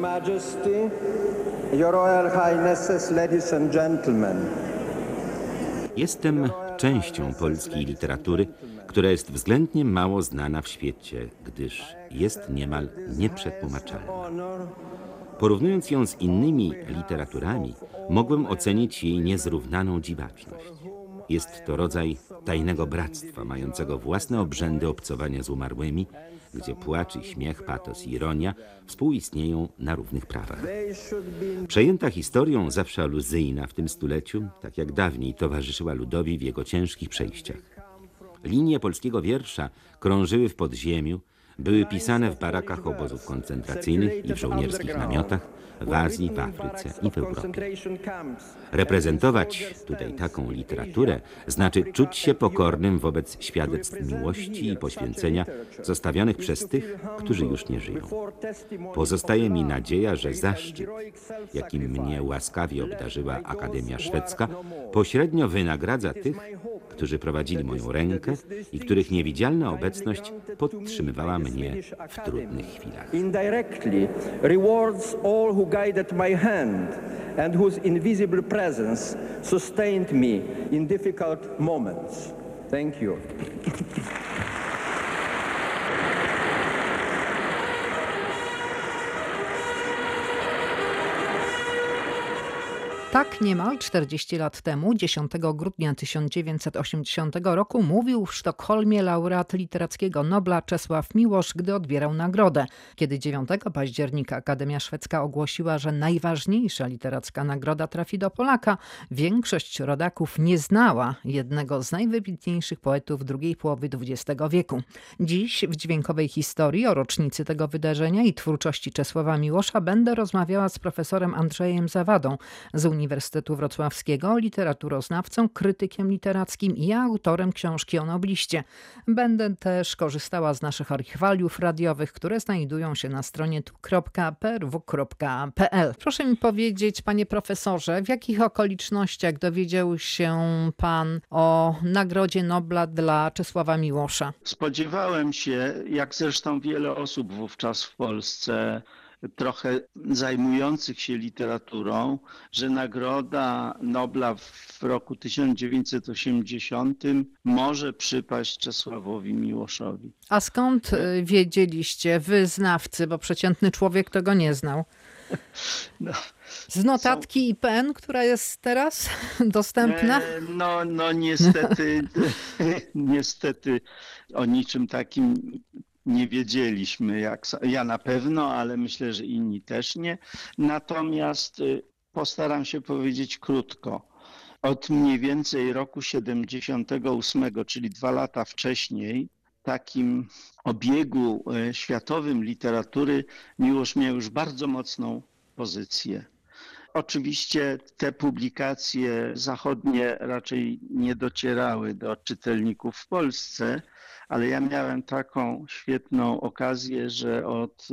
Majesty, Your Royal Highnesses, ladies and gentlemen. Jestem częścią polskiej literatury, która jest względnie mało znana w świecie, gdyż jest niemal nieprzetłumaczalna. Porównując ją z innymi literaturami, mogłem ocenić jej niezrównaną dziwaczność. Jest to rodzaj tajnego bractwa, mającego własne obrzędy obcowania z umarłymi, gdzie płacz i śmiech, patos i ironia współistnieją na równych prawach. Przejęta historią, zawsze aluzyjna w tym stuleciu, tak jak dawniej towarzyszyła ludowi w jego ciężkich przejściach. Linie polskiego wiersza krążyły w podziemiu, były pisane w barakach obozów koncentracyjnych i w żołnierskich namiotach, w Azji, w Afryce i w Europie. Reprezentować tutaj taką literaturę znaczy czuć się pokornym wobec świadectw miłości i poświęcenia zostawionych przez tych, którzy już nie żyją. Pozostaje mi nadzieja, że zaszczyt, jakim mnie łaskawie obdarzyła Akademia Szwedzka, pośrednio wynagradza tych, którzy prowadzili moją rękę i których niewidzialna obecność podtrzymywała mnie w trudnych chwilach. Guided my hand and whose invisible presence sustained me in difficult moments. Thank you. Tak niemal 40 lat temu, 10 grudnia 1980 roku, mówił w Sztokholmie laureat literackiego Nobla Czesław Miłosz, gdy odbierał nagrodę. Kiedy 9 października Akademia Szwedzka ogłosiła, że najważniejsza literacka nagroda trafi do Polaka, większość rodaków nie znała jednego z najwybitniejszych poetów drugiej połowy XX wieku. Dziś w dźwiękowej historii o rocznicy tego wydarzenia i twórczości Czesława Miłosza będę rozmawiała z profesorem Andrzejem Zawadą z Wrocławskiego, literaturoznawcą, krytykiem literackim i autorem książki o nobliście. Będę też korzystała z naszych archiwaliów radiowych, które znajdują się na stronie tu.prw.pl. Proszę mi powiedzieć, panie profesorze, w jakich okolicznościach dowiedział się pan o Nagrodzie Nobla dla Czesława Miłosza? Spodziewałem się, jak zresztą wiele osób wówczas w Polsce, trochę zajmujących się literaturą, że Nagroda Nobla w roku 1980 może przypaść Czesławowi Miłoszowi. A skąd y, wiedzieliście, wy znawcy, bo przeciętny człowiek tego nie znał? No, Z notatki IPN, która jest teraz dostępna? E, No, no niestety, niestety o niczym takim nie wiedzieliśmy. Jak, ja na pewno, ale myślę, że inni też nie. Natomiast y, postaram się powiedzieć krótko. Od mniej więcej roku 78, czyli dwa lata wcześniej, takim obiegu e, światowym literatury Miłosz miał już bardzo mocną pozycję. Oczywiście te publikacje zachodnie raczej nie docierały do czytelników w Polsce, ale ja miałem taką świetną okazję, że od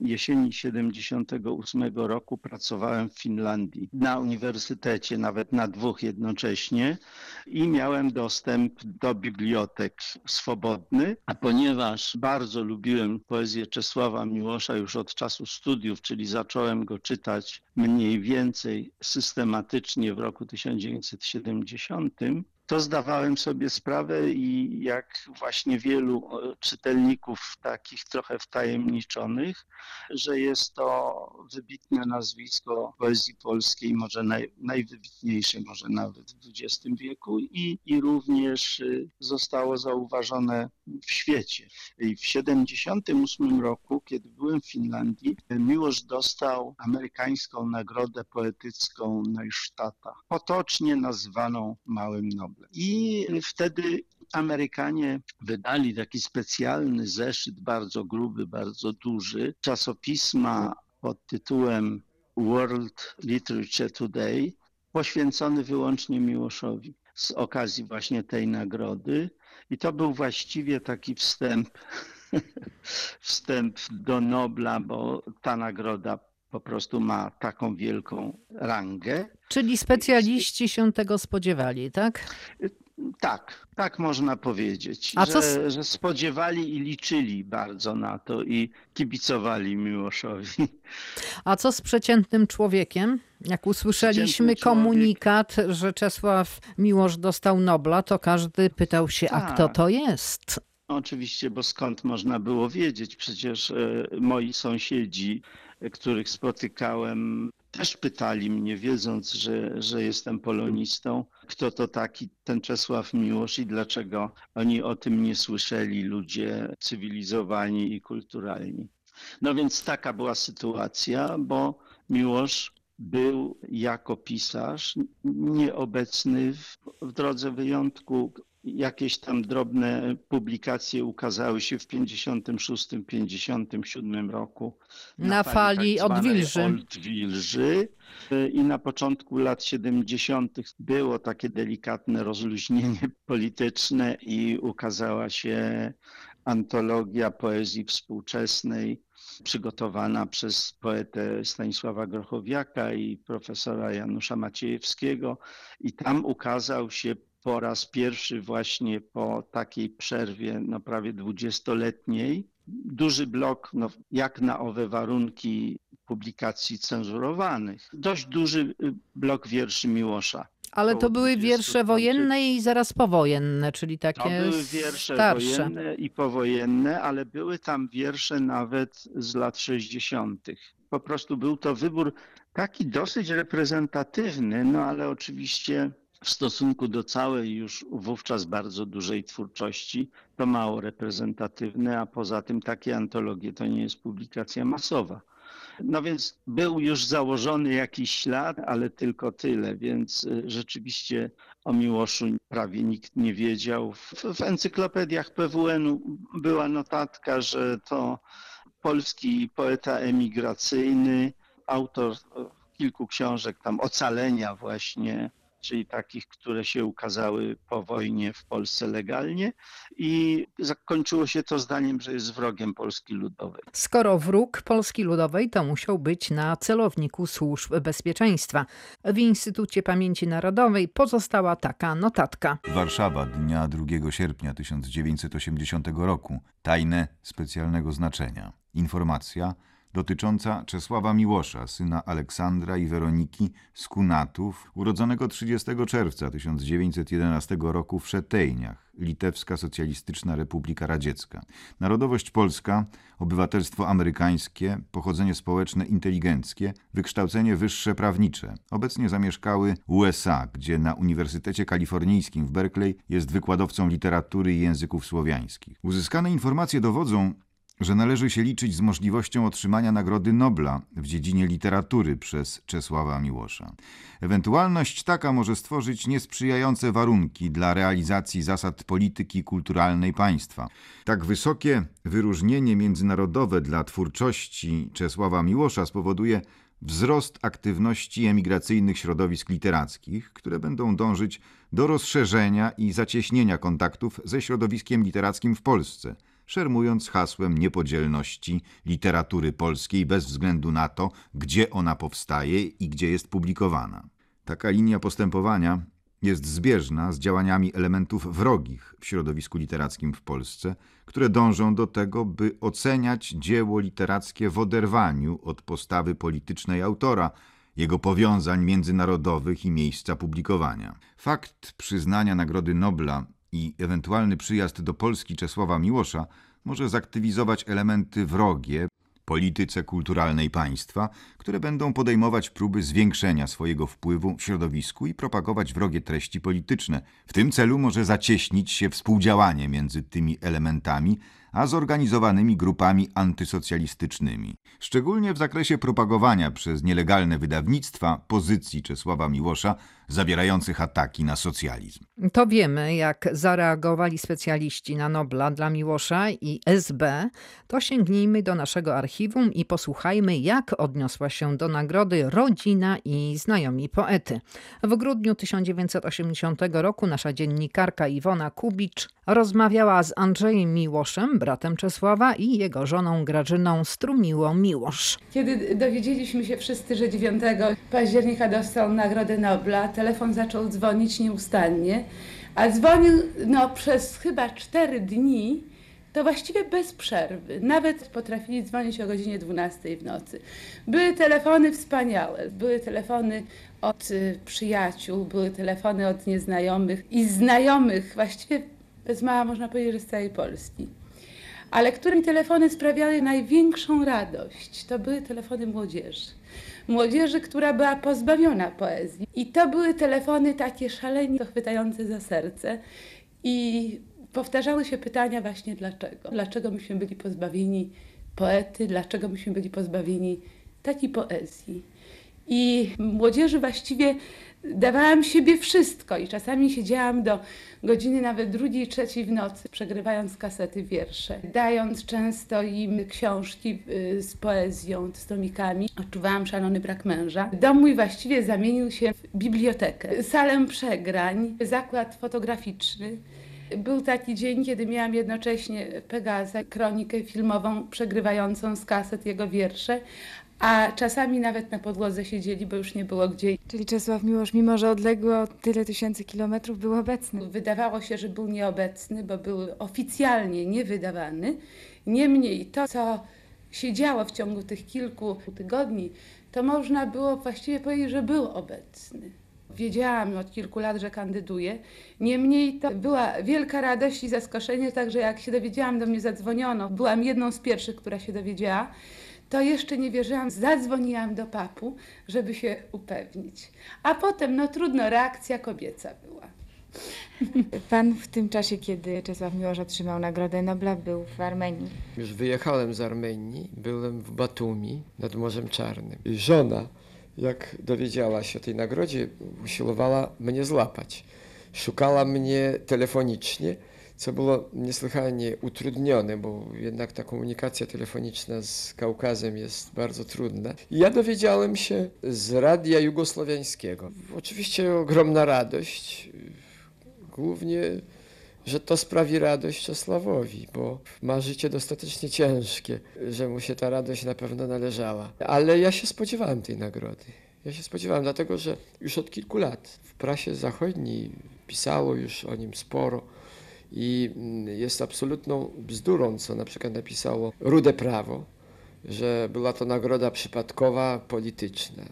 jesieni 78 roku pracowałem w Finlandii na uniwersytecie, nawet na dwóch jednocześnie i miałem dostęp do bibliotek swobodny, a ponieważ bardzo lubiłem poezję Czesława Miłosza już od czasu studiów, czyli zacząłem go czytać mniej więcej systematycznie w roku 1970, to zdawałem sobie sprawę i jak właśnie wielu e, czytelników takich trochę wtajemniczonych, że jest to wybitne nazwisko poezji polskiej, może naj, najwybitniejsze może nawet w XX wieku i, i również y, zostało zauważone w świecie. I w 1978 roku, kiedy byłem w Finlandii, Miłosz dostał amerykańską nagrodę poetycką Neustadta, potocznie nazywaną Małym Noblem. I wtedy Amerykanie wydali taki specjalny zeszyt, bardzo gruby, bardzo duży, czasopisma pod tytułem World Literature Today, poświęcony wyłącznie Miłoszowi z okazji właśnie tej nagrody. I to był właściwie taki wstęp, wstęp do Nobla, bo ta nagroda po prostu ma taką wielką rangę. Czyli specjaliści się tego spodziewali, tak? Tak, tak można powiedzieć, A że, co z- że spodziewali i liczyli bardzo na to i kibicowali Miłoszowi. A co z przeciętnym człowiekiem? Jak usłyszeliśmy człowiek- komunikat, że Czesław Miłosz dostał Nobla, to każdy pytał się, a Tak. kto to jest? Oczywiście, bo skąd można było wiedzieć? Przecież e, moi sąsiedzi, których spotykałem, też pytali mnie, wiedząc, że, że jestem polonistą, kto to taki ten Czesław Miłosz i dlaczego oni o tym nie słyszeli, ludzie cywilizowani i kulturalni. No więc taka była sytuacja, bo Miłosz był jako pisarz nieobecny w, w drodze wyjątku. Jakieś tam drobne publikacje ukazały się w 56-57 roku. Na fali tak zwanej Odwilży. Odwilży. I na początku lat 70. było takie delikatne rozluźnienie polityczne i ukazała się antologia poezji współczesnej przygotowana przez poetę Stanisława Grochowiaka i profesora Janusza Maciejewskiego i tam ukazał się po raz pierwszy właśnie po takiej przerwie no prawie dwudziestoletniej duży blok, no, jak na owe warunki publikacji cenzurowanych. Dość duży y, blok wierszy Miłosza. Ale to były 20 wiersze wojenne i zaraz powojenne, czyli takie To były wiersze starsze. wojenne i powojenne, ale były tam wiersze nawet z lat 60. Po prostu był to wybór taki dosyć reprezentatywny, no ale oczywiście w stosunku do całej już wówczas bardzo dużej twórczości to mało reprezentatywne, a poza tym takie antologie to nie jest publikacja masowa. No więc był już założony jakiś ślad, ale tylko tyle, więc y, rzeczywiście o Miłoszu prawie nikt nie wiedział. W, w encyklopediach PWN-u była notatka, że to polski poeta emigracyjny, autor e, kilku książek tam ocalenia właśnie, czyli takich, które się ukazały po wojnie w Polsce legalnie i zakończyło się to zdaniem, że jest wrogiem Polski Ludowej. Skoro wróg Polski Ludowej, to musiał być na celowniku służb bezpieczeństwa. W Instytucie Pamięci Narodowej pozostała taka notatka. Warszawa dnia 2 sierpnia 1980 roku. Tajne specjalnego znaczenia. Informacja dotycząca Czesława Miłosza, syna Aleksandra i Weroniki z Kunatów, urodzonego 30 czerwca 1911 roku w Szetejniach, Litewska Socjalistyczna Republika Radziecka. Narodowość polska, obywatelstwo amerykańskie, pochodzenie społeczne inteligenckie, wykształcenie wyższe prawnicze. Obecnie zamieszkały USA, gdzie na Uniwersytecie Kalifornijskim w Berkeley jest wykładowcą literatury i języków słowiańskich. Uzyskane informacje dowodzą, że należy się liczyć z możliwością otrzymania Nagrody Nobla w dziedzinie literatury przez Czesława Miłosza. Ewentualność taka może stworzyć niesprzyjające warunki dla realizacji zasad polityki kulturalnej państwa. Tak wysokie wyróżnienie międzynarodowe dla twórczości Czesława Miłosza spowoduje wzrost aktywności emigracyjnych środowisk literackich, które będą dążyć do rozszerzenia i zacieśnienia kontaktów ze środowiskiem literackim w Polsce – szermując hasłem niepodzielności literatury polskiej bez względu na to, gdzie ona powstaje i gdzie jest publikowana. Taka linia postępowania jest zbieżna z działaniami elementów wrogich w środowisku literackim w Polsce, które dążą do tego, by oceniać dzieło literackie w oderwaniu od postawy politycznej autora, jego powiązań międzynarodowych i miejsca publikowania. Fakt przyznania Nagrody Nobla i ewentualny przyjazd do Polski Czesława Miłosza może zaktywizować elementy wrogie polityce kulturalnej państwa, które będą podejmować próby zwiększenia swojego wpływu w środowisku i propagować wrogie treści polityczne. W tym celu może zacieśnić się współdziałanie między tymi elementami a zorganizowanymi grupami antysocjalistycznymi. Szczególnie w zakresie propagowania przez nielegalne wydawnictwa pozycji Czesława Miłosza zawierających ataki na socjalizm. To wiemy, jak zareagowali specjaliści na Nobla dla Miłosza i SB. To sięgnijmy do naszego archiwum i posłuchajmy, jak odniosła się do nagrody rodzina i znajomi poety. W grudniu 1980 roku nasza dziennikarka Iwona Kubicz rozmawiała z Andrzejem Miłoszem, bratem Czesława i jego żoną Grażyną Strumiło Miłosz. Kiedy dowiedzieliśmy się wszyscy, że 9 października dostał Nagrodę Nobla, telefon zaczął dzwonić nieustannie, a dzwonił no, przez chyba 4 dni, to właściwie bez przerwy. Nawet potrafili dzwonić o godzinie 12 w nocy. Były telefony wspaniałe, były telefony od y, przyjaciół, były telefony od nieznajomych i znajomych, właściwie bez mała można powiedzieć, że z całej Polski. Ale które mi telefony sprawiały największą radość, to były telefony młodzieży. Młodzieży, która była pozbawiona poezji. I to były telefony takie szalenie chwytające za serce. I powtarzały się pytania właśnie dlaczego. Dlaczego myśmy byli pozbawieni poety, dlaczego myśmy byli pozbawieni takiej poezji. I młodzieży właściwie dawałam siebie wszystko i czasami siedziałam do godziny nawet drugiej, trzeciej w nocy, przegrywając kasety wiersze, dając często im książki y, z poezją, z tomikami. Odczuwałam szalony brak męża. Dom mój właściwie zamienił się w bibliotekę, salę przegrań, zakład fotograficzny. Był taki dzień, kiedy miałam jednocześnie Pegaza, kronikę filmową przegrywającą z kaset jego wiersze, a czasami nawet na podłodze siedzieli, bo już nie było gdzie. Czyli Czesław Miłosz, mimo że odległy o tyle tysięcy kilometrów, był obecny. Wydawało się, że był nieobecny, bo był oficjalnie niewydawany. Niemniej to, co się działo w ciągu tych kilku tygodni, to można było właściwie powiedzieć, że był obecny. Wiedziałam od kilku lat, że kandyduję. Niemniej to była wielka radość i zaskoczenie, także jak się dowiedziałam, do mnie zadzwoniono. Byłam jedną z pierwszych, która się dowiedziała. To jeszcze nie wierzyłam, zadzwoniłam do papu, żeby się upewnić. A potem, no trudno, reakcja kobieca była. Pan w tym czasie, kiedy Czesław Miłosz otrzymał Nagrodę Nobla, był w Armenii. Już wyjechałem z Armenii, byłem w Batumi nad Morzem Czarnym. I żona, jak dowiedziała się o tej nagrodzie, usiłowała mnie złapać. Szukała mnie telefonicznie, co było niesłychanie utrudnione, bo jednak ta komunikacja telefoniczna z Kaukazem jest bardzo trudna. I ja dowiedziałem się z radia jugosłowiańskiego. Oczywiście ogromna radość, głównie że to sprawi radość Czesławowi, bo ma życie dostatecznie ciężkie, że mu się ta radość na pewno należała. Ale ja się spodziewałem tej nagrody. Ja się spodziewałem, dlatego że już od kilku lat w prasie zachodniej pisało już o nim sporo i mm, jest absolutną bzdurą, co na przykład napisało Rude Prawo, że była to nagroda przypadkowa, polityczna.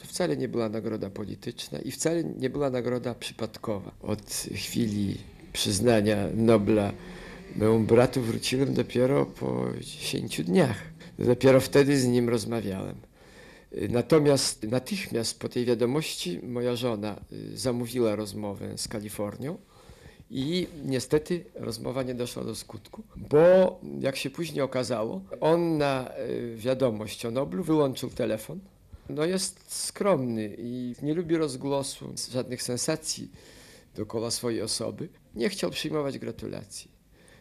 To wcale nie była nagroda polityczna i wcale nie była nagroda przypadkowa. Od chwili przyznania Nobla memu bratu wróciłem dopiero po 10 dniach. Dopiero wtedy z nim rozmawiałem. Natomiast natychmiast po tej wiadomości moja żona y, zamówiła rozmowę z Kalifornią i niestety rozmowa nie doszła do skutku, bo jak się później okazało, on na y, wiadomość o Noblu wyłączył telefon. No jest skromny i nie lubi rozgłosu, żadnych sensacji dookoła swojej osoby. Nie chciał przyjmować gratulacji.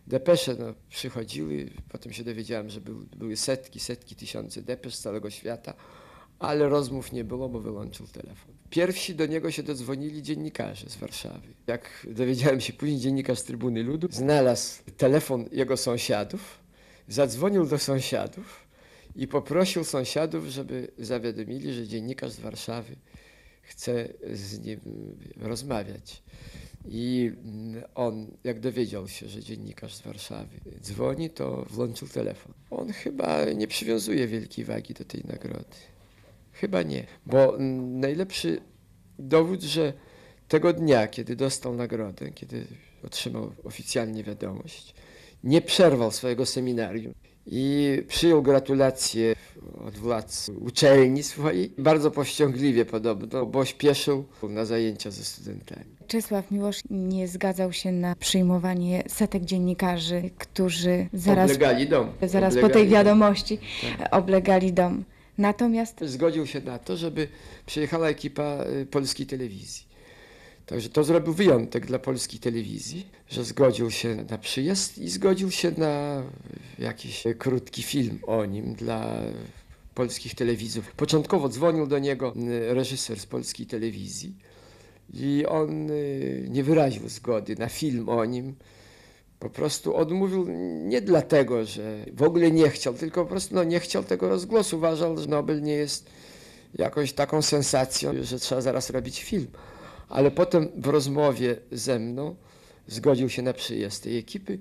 Depesze no, przychodziły, potem się dowiedziałem, że był, były setki, setki tysiące depesz z całego świata, ale rozmów nie było, bo wyłączył telefon. Pierwsi do niego się dodzwonili dziennikarze z Warszawy. Jak dowiedziałem się później, dziennikarz z Trybuny Ludu znalazł telefon jego sąsiadów, zadzwonił do sąsiadów i poprosił sąsiadów, żeby zawiadomili, że dziennikarz z Warszawy chce z nim rozmawiać. I on, jak dowiedział się, że dziennikarz z Warszawy dzwoni, to włączył telefon. On chyba nie przywiązuje wielkiej wagi do tej nagrody. Chyba nie, bo najlepszy dowód, że tego dnia, kiedy dostał nagrodę, kiedy otrzymał oficjalnie wiadomość, nie przerwał swojego seminarium i przyjął gratulacje od władz uczelni swojej. Bardzo powściągliwie podobno, bo śpieszył na zajęcia ze studentami. Czesław Miłosz nie zgadzał się na przyjmowanie setek dziennikarzy, którzy zaraz, Oblegali dom. zaraz po Oblegali tej dom. wiadomości Tak. oblegali dom. Natomiast Zgodził się na to, żeby przyjechała ekipa y, polskiej telewizji. Także to zrobił wyjątek dla polskiej telewizji, że zgodził się na przyjazd i zgodził się na jakiś krótki film o nim dla polskich telewizów. Początkowo dzwonił do niego y, reżyser z polskiej telewizji i on y, nie wyraził zgody na film o nim. Po prostu odmówił nie dlatego, że w ogóle nie chciał, tylko po prostu no, nie chciał tego rozgłosu. Uważał, że Nobel nie jest jakąś taką sensacją, że trzeba zaraz robić film. Ale potem w rozmowie ze mną zgodził się na przyjazd tej ekipy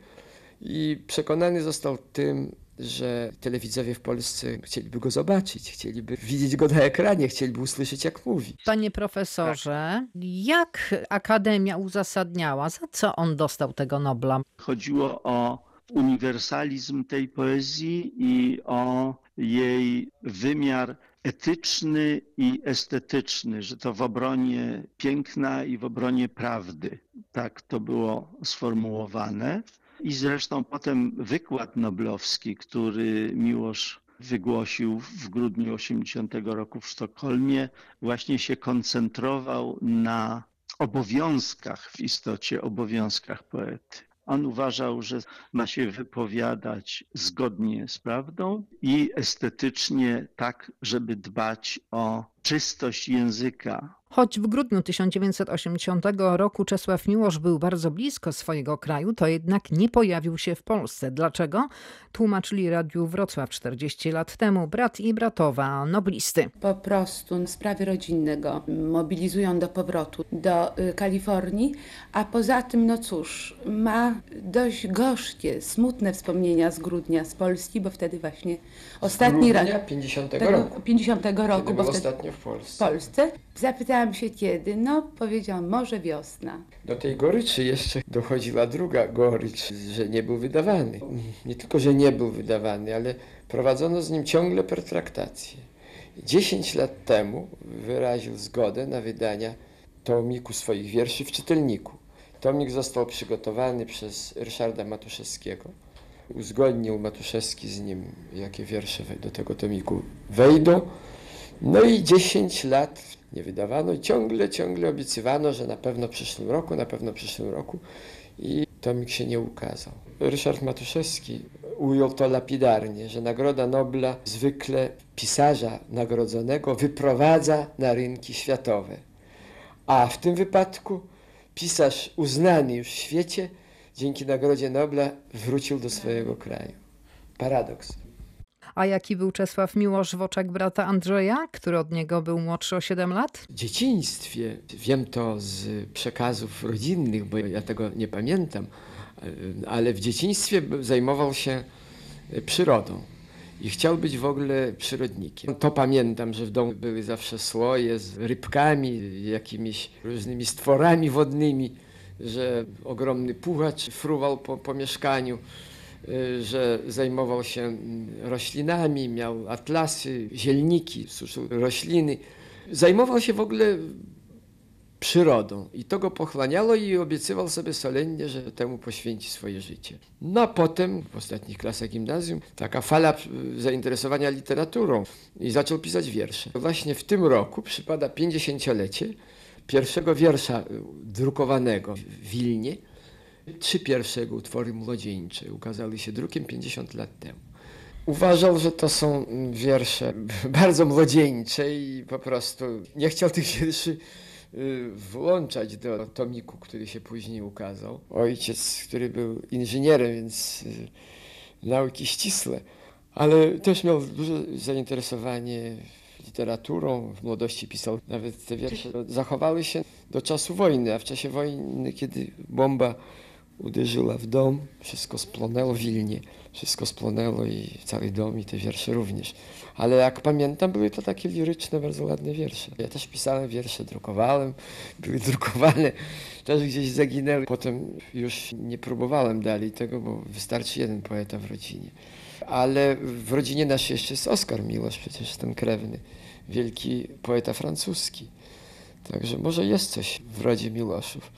i przekonany został tym, że telewidzowie w Polsce chcieliby go zobaczyć, chcieliby widzieć go na ekranie, chcieliby usłyszeć, jak mówi. Panie profesorze, jak Akademia uzasadniała, za co on dostał tego Nobla? Chodziło o uniwersalizm tej poezji i o jej wymiar etyczny i estetyczny, że to w obronie piękna i w obronie prawdy. Tak to było sformułowane. I zresztą potem wykład noblowski, który Miłosz wygłosił w grudniu 80 roku w Sztokholmie, właśnie się koncentrował na obowiązkach, w istocie obowiązkach poety. On uważał, że ma się wypowiadać zgodnie z prawdą i estetycznie tak, żeby dbać o czystość języka, Choć w grudniu 1980 roku Czesław Miłosz był bardzo blisko swojego kraju, to jednak nie pojawił się w Polsce. Dlaczego? Tłumaczyli Radiu Wrocław 40 lat temu brat i bratowa noblisty. Po prostu sprawy rodzinne go mobilizują do powrotu do y, Kalifornii, a poza tym, no cóż, ma dość gorzkie, smutne wspomnienia z grudnia z Polski, bo wtedy właśnie ostatni raz. Grudnia 50 tego roku. 50 roku, Kiedy bo był wtedy w w Polsce. Polsce. Zapytałam się kiedy, no powiedział może wiosna. Do tej goryczy jeszcze dochodziła druga gorycz, że nie był wydawany. Nie tylko, że nie był wydawany, ale prowadzono z nim ciągle pertraktacje. 10 lat temu wyraził zgodę na wydanie tomiku swoich wierszy w czytelniku. Tomik został przygotowany przez Ryszarda Matuszewskiego. Uzgodnił Matuszewski z nim, jakie wiersze do tego tomiku wejdą. No i 10 lat nie wydawano ciągle, ciągle obiecywano, że na pewno w przyszłym roku, na pewno w przyszłym roku i tomik się nie ukazał. Ryszard Matuszewski ujął to lapidarnie, że Nagroda Nobla zwykle pisarza nagrodzonego wyprowadza na rynki światowe. A w tym wypadku pisarz uznany już w świecie dzięki Nagrodzie Nobla wrócił do swojego kraju. Paradoks. A jaki był Czesław Miłosz w oczach brata Andrzeja, który od niego był młodszy o 7 lat? W dzieciństwie, wiem to z przekazów rodzinnych, bo ja tego nie pamiętam, ale w dzieciństwie zajmował się przyrodą i chciał być w ogóle przyrodnikiem. To pamiętam, że w domu były zawsze słoje z rybkami, jakimiś różnymi stworami wodnymi, że ogromny puchacz fruwał po, po mieszkaniu że zajmował się roślinami, miał atlasy, zielniki, suszył rośliny. Zajmował się w ogóle przyrodą i to go pochłaniało i obiecywał sobie solennie, że temu poświęci swoje życie. No a potem w ostatnich klasach gimnazjum taka fala zainteresowania literaturą i zaczął pisać wiersze. Właśnie w tym roku przypada 50-lecie pierwszego wiersza drukowanego w Wilnie. Trzy pierwsze jego utwory młodzieńcze ukazały się drukiem 50 lat temu. Uważał, że to są wiersze bardzo młodzieńcze i po prostu nie chciał tych wierszy włączać do tomiku, który się później ukazał. Ojciec, który był inżynierem, więc nauki ścisłe, ale też miał duże zainteresowanie literaturą. W młodości pisał nawet te wiersze. Zachowały się do czasu wojny, a w czasie wojny, kiedy bomba uderzyła w dom, wszystko splonęło w Wilnie. Wszystko splonęło i cały dom i te wiersze również. Ale jak pamiętam, były to takie liryczne, bardzo ładne wiersze. Ja też pisałem wiersze, drukowałem, były drukowane, też gdzieś zaginęły. Potem już nie próbowałem dalej tego, bo wystarczy jeden poeta w rodzinie. Ale w rodzinie naszej jeszcze jest Oskar Miłosz, przecież ten krewny, wielki poeta francuski. Także może jest coś w rodzie Miłoszów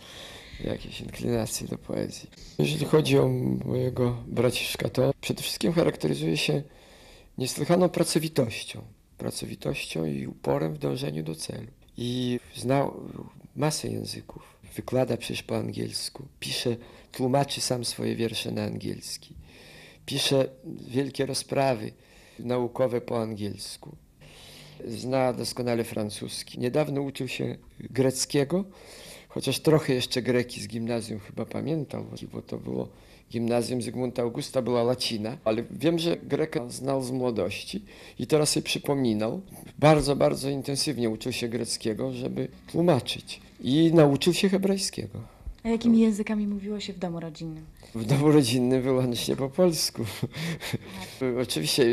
jakieś inklinacje do poezji. Jeżeli chodzi o mojego braciszka, to przede wszystkim charakteryzuje się niesłychaną pracowitością. Pracowitością i uporem w dążeniu do celu. I znał masę języków. Wykłada przecież po angielsku. Pisze, tłumaczy sam swoje wiersze na angielski. Pisze wielkie rozprawy naukowe po angielsku. Zna doskonale francuski. Niedawno uczył się greckiego, chociaż trochę jeszcze greki z gimnazjum chyba pamiętał, bo to było gimnazjum Zygmunta Augusta była łacina, ale wiem, że Greka znał z młodości i teraz sobie przypominał. Bardzo, bardzo intensywnie uczył się greckiego, żeby tłumaczyć. I nauczył się hebrajskiego. A jakimi językami mówiło się w domu rodzinnym? W domu rodzinnym wyłącznie po polsku. Oczywiście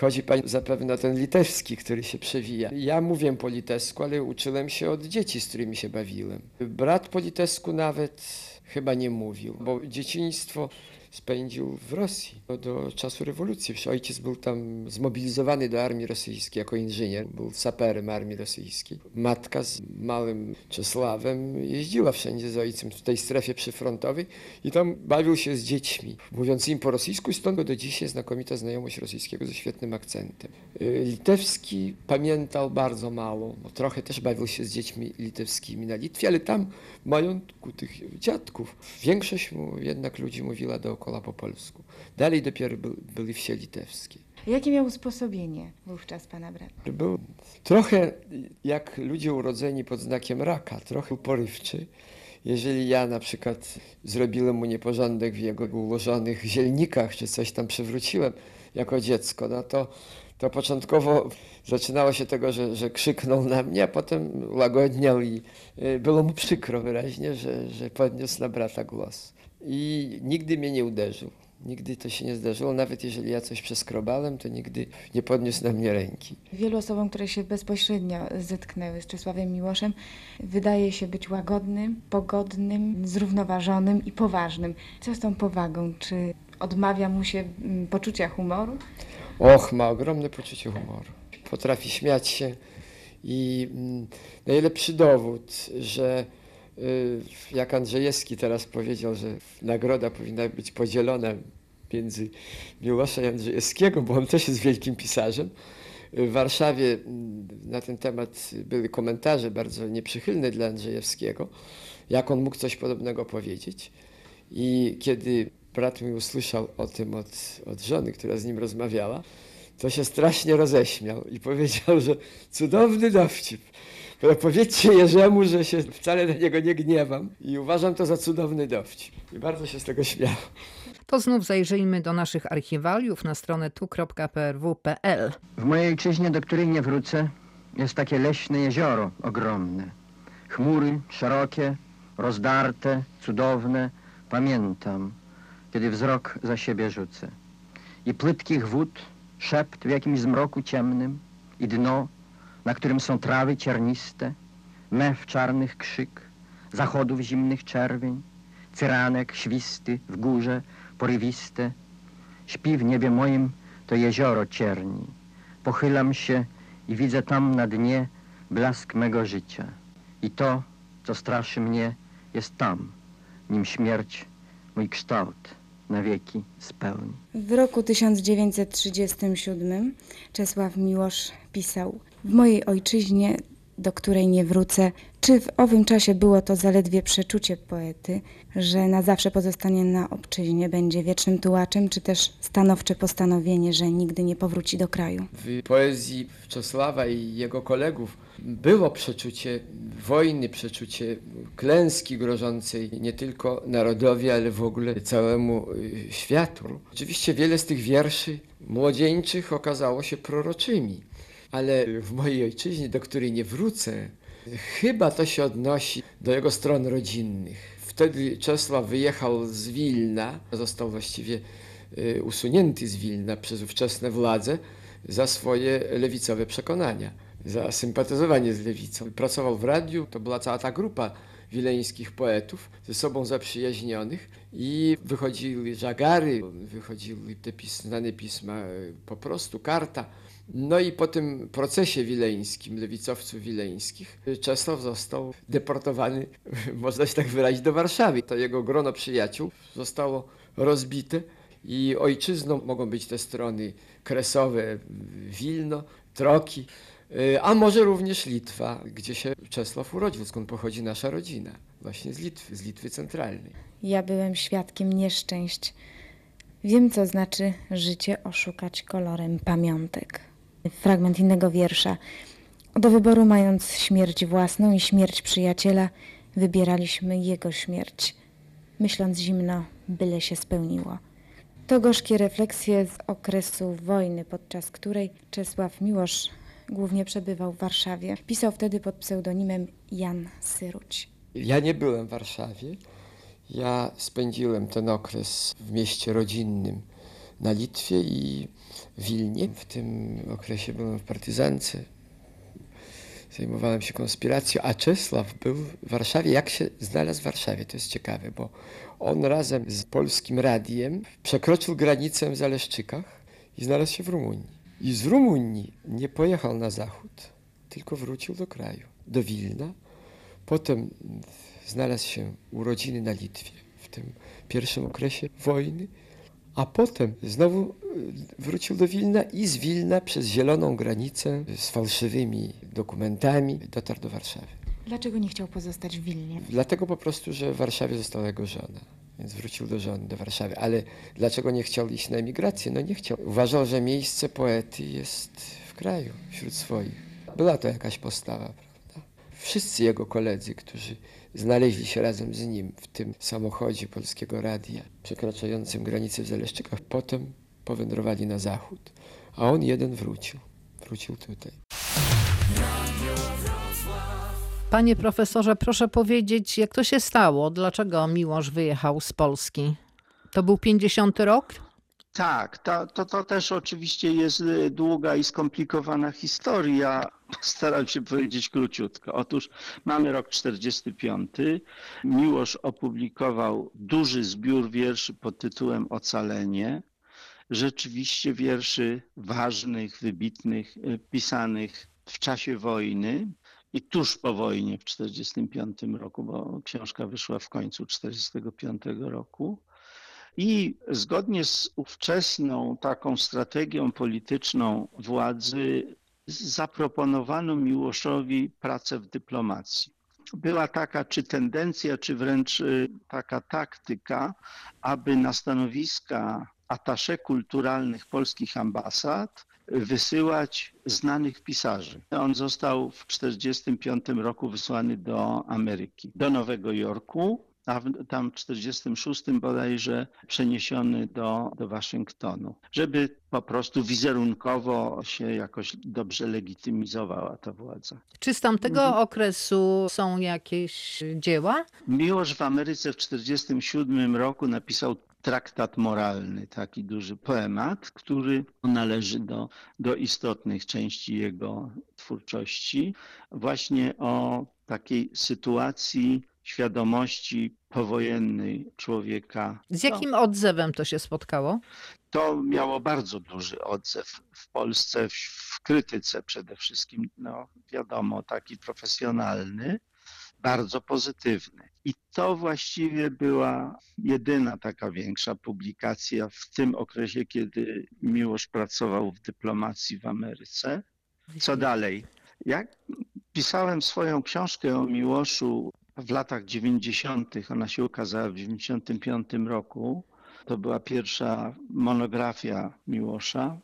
chodzi pani zapewne o ten litewski, który się przewija. Ja mówię po litewsku, ale uczyłem się od dzieci, z którymi się bawiłem. Brat po litewsku nawet chyba nie mówił, bo dzieciństwo spędził w Rosji do czasu rewolucji. Ojciec był tam zmobilizowany do armii rosyjskiej jako inżynier, był saperem armii rosyjskiej. Matka z małym Czesławem jeździła wszędzie z ojcem w tej strefie przyfrontowej i tam bawił się z dziećmi, mówiąc im po rosyjsku, stąd do dzisiaj znakomita znajomość rosyjskiego ze świetnym akcentem. Litewski pamiętał bardzo mało, bo trochę też bawił się z dziećmi litewskimi na Litwie, ale tam majątku tych dziadków większość mu jednak ludzi mówiła do dookoła po polsku. Dalej dopiero by, byli wsie litewskie. Jakie miał usposobienie wówczas pana brat? Był trochę jak ludzie urodzeni pod znakiem raka, trochę porywczy. Jeżeli ja na przykład zrobiłem mu nieporządek w jego ułożonych zielnikach, czy coś tam przywróciłem jako dziecko, no to, to początkowo zaczynało się tego, że, że krzyknął na mnie, a potem łagodniał i było mu przykro wyraźnie, że, że podniósł na brata głos i nigdy mnie nie uderzył. Nigdy to się nie zdarzyło, nawet jeżeli ja coś przeskrobałem, to nigdy nie podniósł na mnie ręki. Wielu osobom, które się bezpośrednio zetknęły z Czesławem Miłoszem, wydaje się być łagodnym, pogodnym, zrównoważonym i poważnym. Co z tą powagą? Czy odmawia mu się mm, poczucia humoru? Och, ma ogromne poczucie humoru. Potrafi śmiać się i mm, najlepszy dowód, że jak Andrzejewski teraz powiedział, że nagroda powinna być podzielona między Miłosza i Andrzejewskiego, bo on też jest wielkim pisarzem. Y, w Warszawie mm, na ten temat były komentarze bardzo nieprzychylne dla Andrzejewskiego, jak on mógł coś podobnego powiedzieć. I kiedy brat mi usłyszał o tym od, od żony, która z nim rozmawiała, to się strasznie roześmiał i powiedział, że cudowny dowcip. Powiedzcie Jerzemu, że się wcale na niego nie gniewam i uważam to za cudowny dowcip. I bardzo się z tego śmiał. To znów zajrzyjmy do naszych archiwaliów na stronę tu.prw.pl. W mojej ojczyźnie, do której nie wrócę, jest takie leśne jezioro ogromne. Chmury szerokie, rozdarte, cudowne. Pamiętam, kiedy wzrok za siebie rzucę. I płytkich wód, szept w jakimś zmroku ciemnym i dno na którym są trawy cierniste, mew czarnych krzyk, zachodów zimnych czerwień, cyranek świsty w górze, porywiste. Śpi w niebie moim to jezioro cierni. Pochylam się i widzę tam na dnie blask mego życia. I to, co straszy mnie, jest tam, nim śmierć mój kształt na wieki spełni. W roku 1937 Czesław Miłosz pisał w mojej ojczyźnie, do której nie wrócę. Czy w owym czasie było to zaledwie przeczucie poety, że na zawsze pozostanie na obczyźnie, będzie wiecznym tułaczem, czy też stanowcze postanowienie, że nigdy nie powróci do kraju? W poezji Czesława i jego kolegów było przeczucie wojny, przeczucie klęski grożącej nie tylko narodowi, ale w ogóle całemu y, światu. Oczywiście wiele z tych wierszy młodzieńczych okazało się proroczymi ale w mojej ojczyźnie, do której nie wrócę, chyba to się odnosi do jego stron rodzinnych. Wtedy Czesław wyjechał z Wilna, został właściwie y, usunięty z Wilna przez ówczesne władze za swoje lewicowe przekonania, za sympatyzowanie z lewicą. Pracował w radiu, to była cała ta grupa wileńskich poetów, ze sobą zaprzyjaźnionych i wychodziły żagary, wychodziły te pis znane pisma y, po prostu, karta. No i po tym procesie wileńskim, lewicowców wileńskich, Czesław został deportowany, można się tak wyrazić, do Warszawy. To jego grono przyjaciół zostało rozbite i ojczyzną mogą być te strony kresowe, Wilno, Troki, y, a może również Litwa, gdzie się Czesław urodził, skąd pochodzi nasza rodzina, właśnie z Litwy, z Litwy Centralnej. Ja byłem świadkiem nieszczęść. Wiem, co znaczy życie oszukać kolorem pamiątek fragment innego wiersza. Do wyboru mając śmierć własną i śmierć przyjaciela, wybieraliśmy jego śmierć. Myśląc zimno, byle się spełniło. To gorzkie refleksje z okresu wojny, podczas której Czesław Miłosz głównie przebywał w Warszawie. Pisał wtedy pod pseudonimem Jan Syruć. Ja nie byłem w Warszawie. Ja spędziłem ten okres w mieście rodzinnym na Litwie i Wilnie. W tym okresie byłem w partyzance. Zajmowałem się konspiracją, a Czesław był w Warszawie. Jak się znalazł w Warszawie? To jest ciekawe, bo on razem z polskim radiem przekroczył granicę w Zaleszczykach i znalazł się w Rumunii. I z Rumunii nie pojechał na zachód, tylko wrócił do kraju, do Wilna. Potem znalazł się u rodziny na Litwie w tym pierwszym okresie wojny, a potem znowu y, wrócił do Wilna i z Wilna przez zieloną granicę z fałszywymi dokumentami dotarł do Warszawy. Dlaczego nie chciał pozostać w Wilnie? Dlatego po prostu, że w Warszawie została jego żona. Więc wrócił do żony, do Warszawy. Ale dlaczego nie chciał iść na emigrację? No nie chciał. Uważał, że miejsce poety jest w kraju, wśród swoich. Była to jakaś postawa, prawda? Wszyscy jego koledzy, którzy znaleźli się razem z nim w tym samochodzie Polskiego Radia, przekraczającym granicę w Zaleszczykach, potem powędrowali na zachód. A on jeden wrócił. Wrócił tutaj. Panie profesorze, proszę powiedzieć, jak to się stało? Dlaczego Miłosz wyjechał z Polski? To był 50 rok? Tak, to, to, też oczywiście jest y, długa i skomplikowana historia. Staram się powiedzieć króciutko. Otóż mamy rok 45. Miłosz opublikował duży zbiór wierszy pod tytułem Ocalenie. Rzeczywiście wierszy ważnych, wybitnych, y, pisanych w czasie wojny i tuż po wojnie w 1945 roku, bo książka wyszła w końcu 1945 roku. I zgodnie z ówczesną taką strategią polityczną władzy zaproponowano Miłoszowi pracę w dyplomacji. Była taka czy tendencja, czy wręcz y, taka taktyka, aby na stanowiska atasze kulturalnych polskich ambasad wysyłać znanych pisarzy. On został w 1945 roku wysłany do Ameryki, do Nowego Jorku, a w, tam w 1946 bodajże przeniesiony do, do Waszyngtonu, żeby po prostu wizerunkowo się jakoś dobrze legitymizowała ta władza. Czy z tamtego mhm. okresu są jakieś dzieła? Miłosz w Ameryce w 1947 roku napisał traktat moralny, taki duży poemat, który należy do, do istotnych części jego twórczości, właśnie o takiej sytuacji świadomości powojennej człowieka. Z jakim no, odzewem to się spotkało? To miało bardzo duży odzew w Polsce, w, w krytyce przede wszystkim, no wiadomo, taki profesjonalny, bardzo pozytywny. I to właściwie była jedyna taka większa publikacja w tym okresie, kiedy Miłosz pracował w dyplomacji w Ameryce. Co dalej? Jak pisałem swoją książkę o Miłoszu w latach 90., ona się ukazała w 95 roku, to była pierwsza monografia Miłosza,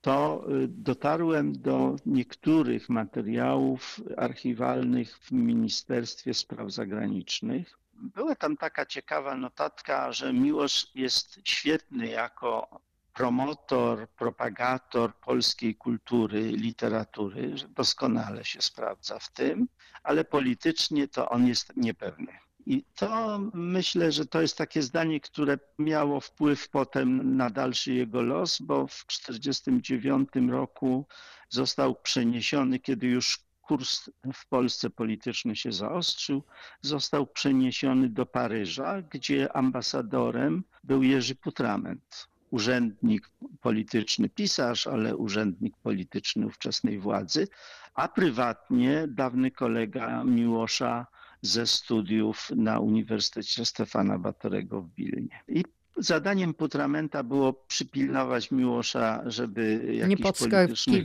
to y, dotarłem do niektórych materiałów archiwalnych w Ministerstwie Spraw Zagranicznych. Była tam taka ciekawa notatka, że Miłosz jest świetny jako promotor, propagator polskiej kultury, literatury, doskonale się sprawdza w tym, ale politycznie to on jest niepewny. I to myślę, że to jest takie zdanie, które miało wpływ potem na dalszy jego los, bo w 1949 roku został przeniesiony, kiedy już kurs w Polsce polityczny się zaostrzył, został przeniesiony do Paryża, gdzie ambasadorem był Jerzy Putrament urzędnik polityczny, pisarz, ale urzędnik polityczny ówczesnej władzy, a prywatnie dawny kolega Miłosza ze studiów na Uniwersytecie Stefana Batorego w Wilnie. I zadaniem Putramenta było przypilnować Miłosza, żeby jakiś nie polityczny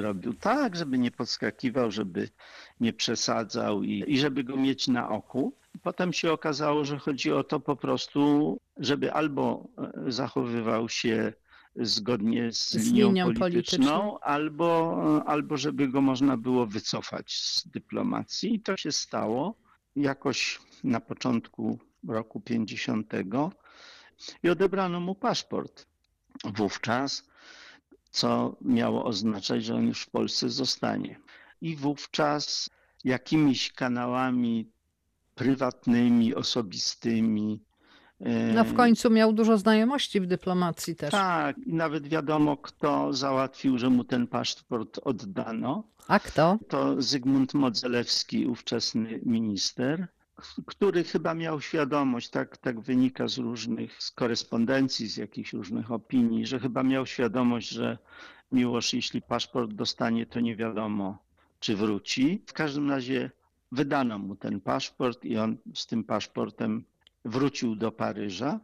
robił. Tak, żeby nie podskakiwał, żeby nie przesadzał i, i żeby go mieć na oku. Potem się okazało, że chodzi o to po prostu, żeby albo e, zachowywał się zgodnie z, z linią, polityczną, polityczną, Albo, albo żeby go można było wycofać z dyplomacji. I to się stało jakoś na początku roku 50. i odebrano mu paszport wówczas, co miało oznaczać, że on już w Polsce zostanie. I wówczas jakimiś kanałami prywatnymi, osobistymi. No w końcu miał dużo znajomości w dyplomacji też. Tak, i nawet wiadomo, kto załatwił, że mu ten paszport oddano. A kto? To Zygmunt Modzelewski, ówczesny minister, który chyba miał świadomość, tak, tak wynika z różnych z korespondencji, z jakichś różnych opinii, że chyba miał świadomość, że Miłosz, jeśli paszport dostanie, to nie wiadomo, czy wróci. W każdym razie wydano mu ten paszport i on z tym paszportem wrócił do Paryża.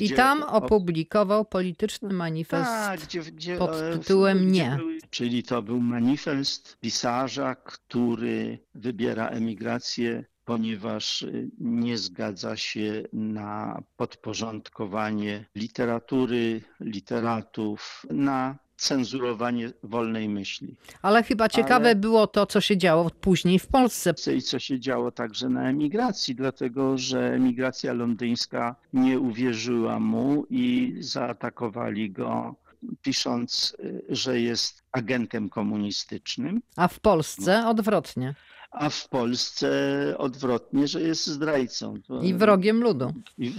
I tam opublikował polityczny manifest tak, gdzie, gdzie, pod e, tytułem Nie. Był, czyli to był manifest pisarza, który wybiera emigrację, ponieważ y, nie zgadza się na podporządkowanie literatury, literatów, na cenzurowanie wolnej myśli. Ale chyba ciekawe Ale- było to, co się działo później w Polsce. I co się działo także na emigracji, dlatego że emigracja londyńska nie uwierzyła mu i zaatakowali go, pisząc, y, że jest agentem komunistycznym, A w Polsce odwrotnie. A w Polsce odwrotnie, że jest zdrajcą. I wrogiem ludu. I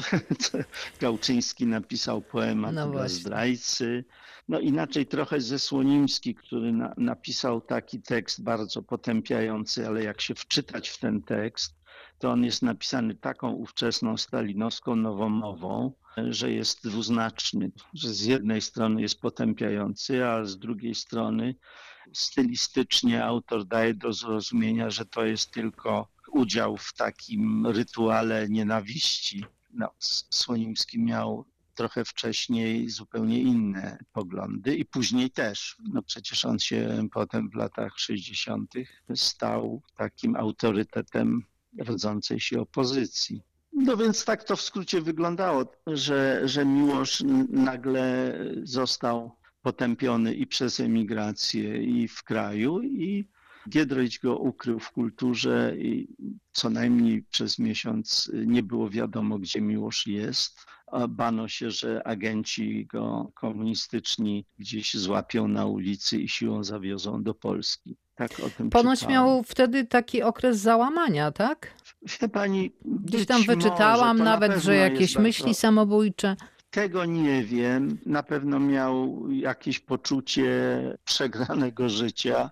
Gałczyński napisał poemat No dla zdrajcy. No inaczej trochę ze Słonimski, który na, napisał taki tekst bardzo potępiający, ale jak się wczytać w ten tekst, to on jest napisany taką ówczesną stalinowską nowomową, że jest dwuznaczny, że z jednej strony jest potępiający, a z drugiej strony stylistycznie autor daje do zrozumienia, że to jest tylko udział w takim rytuale nienawiści. No, Słonimski miał trochę wcześniej zupełnie inne poglądy i później też. No przecież on się potem w latach 60. stał takim autorytetem rodzącej się opozycji. No więc tak to w skrócie wyglądało, że, że Miłosz nagle został potępiony i przez emigrację, i w kraju, i Giedroyć go ukrył w kulturze i co najmniej przez miesiąc nie było wiadomo, gdzie Miłosz jest. Bano się, że agenci go komunistyczni gdzieś złapią na ulicy i siłą zawiozą do Polski. Tak o tym Ponoć czytałem. miał wtedy taki okres załamania, tak? Wie pani, Gdzieś tam wyczytałam może, na nawet, pewno że jakieś myśli bardzo- samobójcze. Tego nie wiem. Na pewno miał jakieś poczucie przegranego życia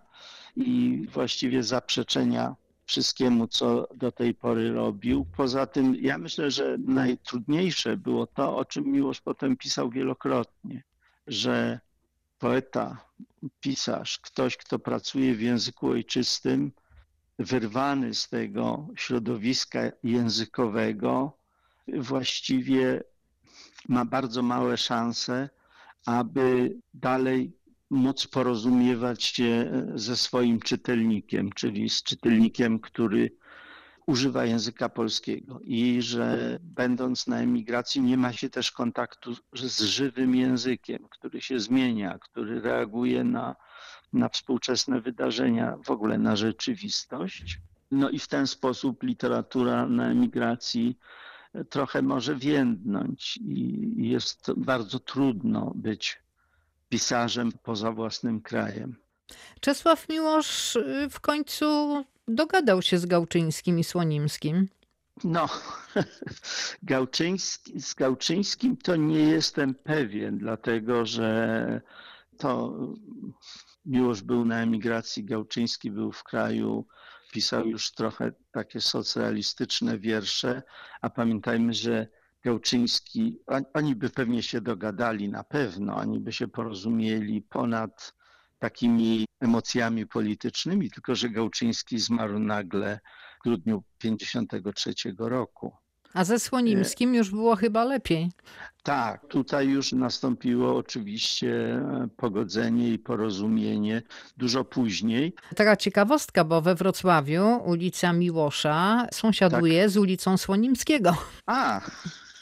i właściwie zaprzeczenia wszystkiemu, co do tej pory robił. Poza tym, ja myślę, że najtrudniejsze było to, o czym Miłosz potem pisał wielokrotnie, że poeta, pisarz, ktoś, kto pracuje w języku ojczystym, wyrwany z tego środowiska językowego, właściwie ma bardzo małe szanse, aby dalej móc porozumiewać się ze swoim czytelnikiem, czyli z czytelnikiem, który używa języka polskiego i że będąc na emigracji nie ma się też kontaktu z żywym językiem, który się zmienia, który reaguje na, na współczesne wydarzenia, w ogóle na rzeczywistość. No i w ten sposób literatura na emigracji trochę może więdnąć i jest bardzo trudno być pisarzem poza własnym krajem. Czesław Miłosz y, w końcu dogadał się z Gałczyńskim i Słonimskim. No, Gałczyński, z Gałczyńskim to nie jestem pewien, dlatego że to Miłosz był na emigracji, Gałczyński był w kraju, pisał już trochę takie socjalistyczne wiersze, a pamiętajmy, że Gałczyński, on- oni by pewnie się dogadali na pewno, oni by się porozumieli ponad takimi emocjami politycznymi, tylko że Gałczyński zmarł nagle w grudniu 53 roku. A ze Słonimskim już było chyba lepiej. Tak, tutaj już nastąpiło oczywiście e, pogodzenie i porozumienie dużo później. Taka ciekawostka, bo we Wrocławiu ulica Miłosza sąsiaduje z ulicą Słonimskiego. A,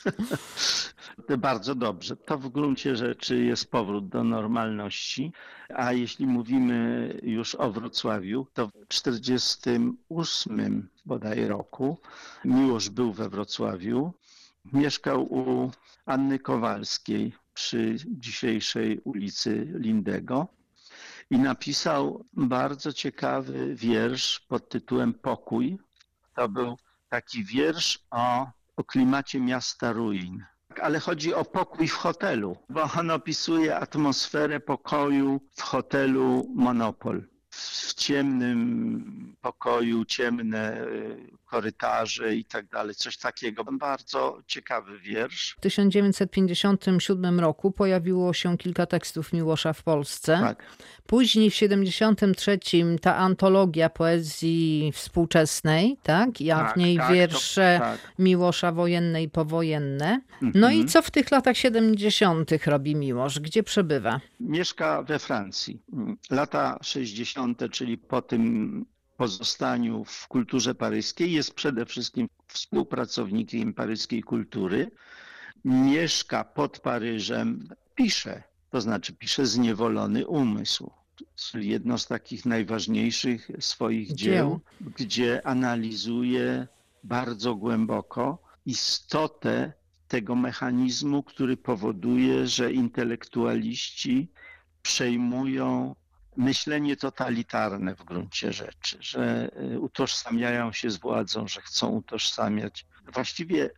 bardzo dobrze. To w gruncie rzeczy jest powrót do normalności. A jeśli mówimy już o Wrocławiu, to w 1948 bodaj roku Miłosz był we Wrocławiu Mieszkał u Anny Kowalskiej przy dzisiejszej ulicy Lindego i napisał bardzo ciekawy wiersz pod tytułem Pokój. To był taki wiersz o, o klimacie miasta ruin. Ale chodzi o pokój w hotelu, bo on opisuje atmosferę pokoju w hotelu Monopol. W ciemnym pokoju, ciemne y, korytarze i tak dalej, coś takiego. Bardzo ciekawy wiersz. W 1957 roku pojawiło się kilka tekstów Miłosza w Polsce. Tak. Później w 73 ta antologia poezji współczesnej, tak? I a w Tak, niej tak, to- wiersze tak. Miłosza wojenne i powojenne. No i Mhm. co w tych latach 70. robi Miłosz? Gdzie przebywa? Mieszka we Francji. Lata 60., czyli po tym pozostaniu w kulturze paryskiej, jest przede wszystkim współpracownikiem paryskiej kultury. Mieszka pod Paryżem, pisze, to znaczy pisze Zniewolony umysł, czyli jedno z takich najważniejszych swoich Dzieł. dzieł, gdzie analizuje bardzo głęboko istotę tego mechanizmu, który powoduje, że intelektualiści przejmują myślenie totalitarne w gruncie rzeczy, że y, utożsamiają się z władzą, że chcą utożsamiać. Właściwie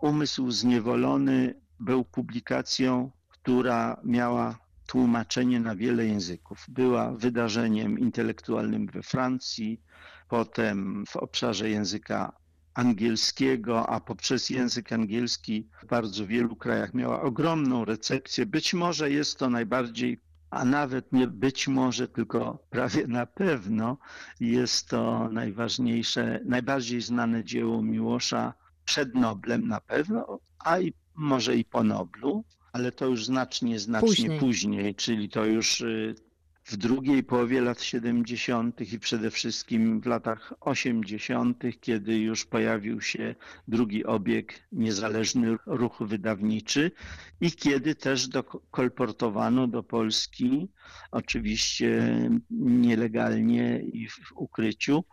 umysł zniewolony był publikacją, która miała tłumaczenie na wiele języków. Była wydarzeniem intelektualnym we Francji, potem w obszarze języka angielskiego, a poprzez język angielski w bardzo wielu krajach miała ogromną recepcję. Być może jest to najbardziej, a nawet nie być może, tylko prawie na pewno jest to najważniejsze, najbardziej znane dzieło Miłosza przed Noblem na pewno, a i może i po Noblu, ale to już znacznie, znacznie Później. później, czyli to już y, w drugiej połowie lat 70. i przede wszystkim w latach 80., kiedy już pojawił się drugi obieg, niezależny ruch wydawniczy i kiedy też dokolportowano do Polski, oczywiście nielegalnie i w ukryciu,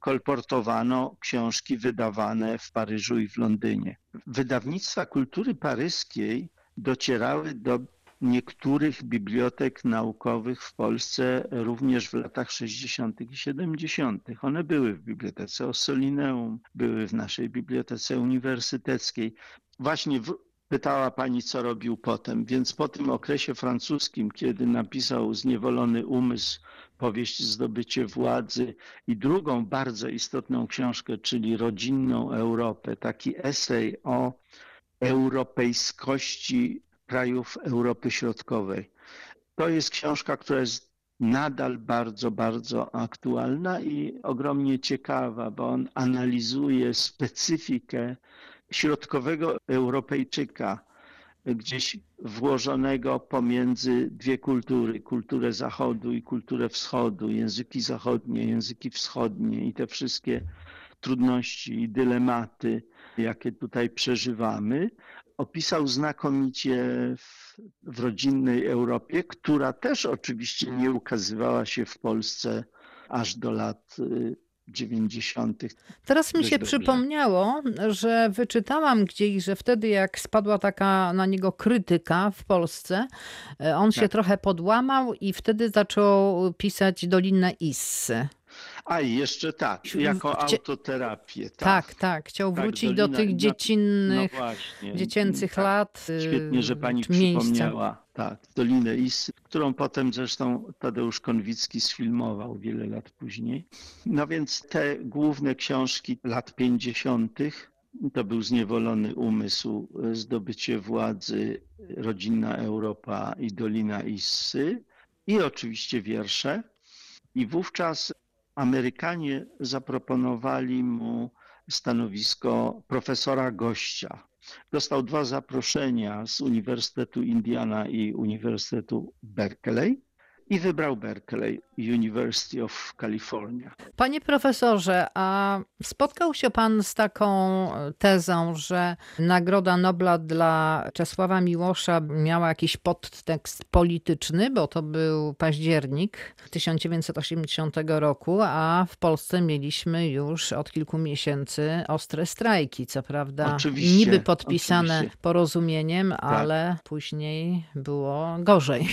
kolportowano książki wydawane w Paryżu i w Londynie. Wydawnictwa kultury paryskiej docierały do niektórych bibliotek naukowych w Polsce również w latach 60. i 70. One były w Bibliotece Ossolineum, były w naszej Bibliotece Uniwersyteckiej. Właśnie w, pytała pani, co robił potem, więc po tym okresie francuskim, kiedy napisał Zniewolony umysł, powieść Zdobycie władzy i drugą bardzo istotną książkę, czyli Rodzinną Europę, taki esej o europejskości krajów Europy Środkowej. To jest książka, która jest nadal bardzo, bardzo aktualna i ogromnie ciekawa, bo on analizuje specyfikę środkowego Europejczyka, gdzieś włożonego pomiędzy dwie kultury, kulturę Zachodu i kulturę Wschodu, języki zachodnie, języki wschodnie i te wszystkie trudności i dylematy, jakie tutaj przeżywamy, opisał znakomicie w, w rodzinnej Europie, która też oczywiście nie ukazywała się w Polsce aż do lat y, 90. Teraz mi się dobrze. przypomniało, że wyczytałam gdzieś, że wtedy jak spadła taka na niego krytyka w Polsce, e, on się Tak. trochę podłamał i wtedy zaczął pisać Dolinę Issy. A i jeszcze tak, jako chcie- autoterapię. Tak, tak. Chciał Tak, wrócić do Dolina tych Ina- dziecinnych, no dziecięcych tak. lat. y, Świetnie, że pani miejsca. przypomniała. Tak, Dolinę Isy, którą potem zresztą Tadeusz Konwicki sfilmował wiele lat później. No więc te główne książki lat 50. to był Zniewolony Umysł, Zdobycie Władzy, Rodzinna Europa i Dolina Issy i oczywiście wiersze. I wówczas Amerykanie zaproponowali mu stanowisko profesora gościa. Dostał dwa zaproszenia z Uniwersytetu Indiana i Uniwersytetu Berkeley i wybrał Berkeley University of California. Panie profesorze, a spotkał się pan z taką tezą, że Nagroda Nobla dla Czesława Miłosza miała jakiś podtekst polityczny, bo to był październik 1980 roku, a w Polsce mieliśmy już od kilku miesięcy ostre strajki, co prawda Oczywiście, niby podpisane oczywiście. porozumieniem, ale później było gorzej.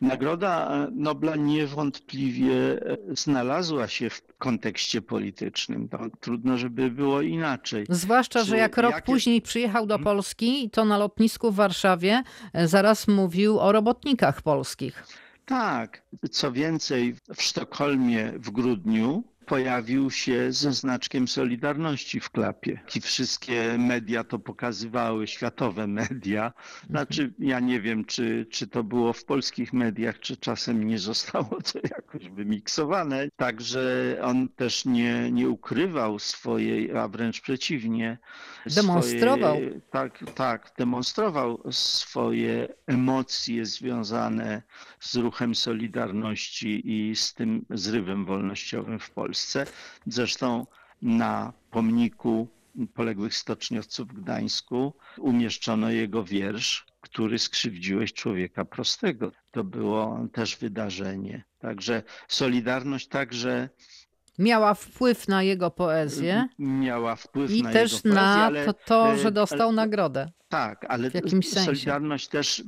Nagroda Nobla niewątpliwie znalazła się w kontekście politycznym. To trudno, żeby było inaczej. Zwłaszcza, że Czy jak rok jakie- później przyjechał do Mhm. Polski, to na lotnisku w Warszawie e, zaraz mówił o robotnikach polskich. Tak, co więcej, w Sztokholmie w grudniu pojawił się ze znaczkiem Solidarności w klapie. I wszystkie media to pokazywały, światowe media. Znaczy, ja nie wiem, czy, czy to było w polskich mediach, czy czasem nie zostało to jakoś wymiksowane. Także on też nie, nie ukrywał swojej, a wręcz przeciwnie. Demonstrował. Swojej, tak, tak, demonstrował swoje emocje związane z ruchem Solidarności i z tym zrywem wolnościowym w Polsce. Zresztą na pomniku poległych stoczniowców w Gdańsku umieszczono jego wiersz, który skrzywdziłeś człowieka prostego. To było też wydarzenie. Także Solidarność także Miała wpływ na jego poezję miała wpływ i na też poezję, na ale, to, to, e, że dostał ale- nagrodę. Tak, ale w jakimś sensie. Solidarność też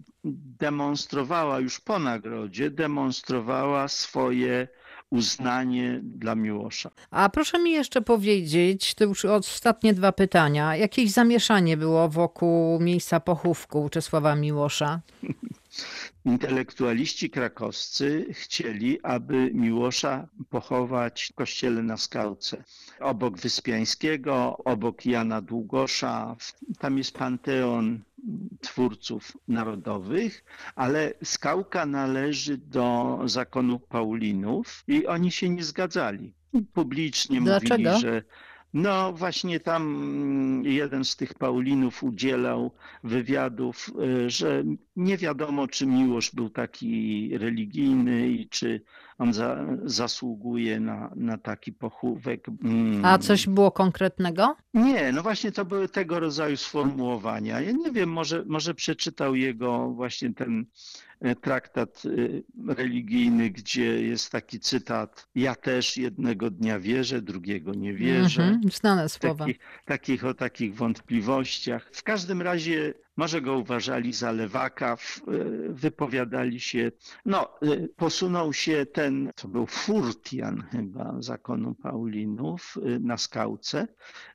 demonstrowała już po nagrodzie, demonstrowała swoje uznanie dla Miłosza. A proszę mi jeszcze powiedzieć, to już ostatnie dwa pytania. Jakieś zamieszanie było wokół miejsca pochówku Czesława Miłosza? Intelektualiści krakowscy chcieli, aby Miłosza pochować w kościele na Skałce. Obok Wyspiańskiego, obok Jana Długosza, tam jest panteon twórców narodowych, ale Skałka należy do zakonu Paulinów i oni się nie zgadzali. Publicznie Dlaczego? mówili, że no właśnie tam mm, jeden z tych Paulinów udzielał wywiadów, y, że nie wiadomo, czy Miłosz był taki religijny i czy on za, zasługuje na, na taki pochówek. Mm. A coś było konkretnego? Nie, no właśnie to były tego rodzaju sformułowania. Ja nie wiem, może, może przeczytał jego właśnie ten traktat e, religijny, gdzie jest taki cytat: Ja też jednego dnia wierzę, drugiego nie wierzę. Mhm, znane słowa. Takich, takich o takich wątpliwościach. W każdym razie może go uważali za lewaka, e, wypowiadali się. No, e, posunął się ten, to był Furtian chyba zakonu Paulinów e, na skałce,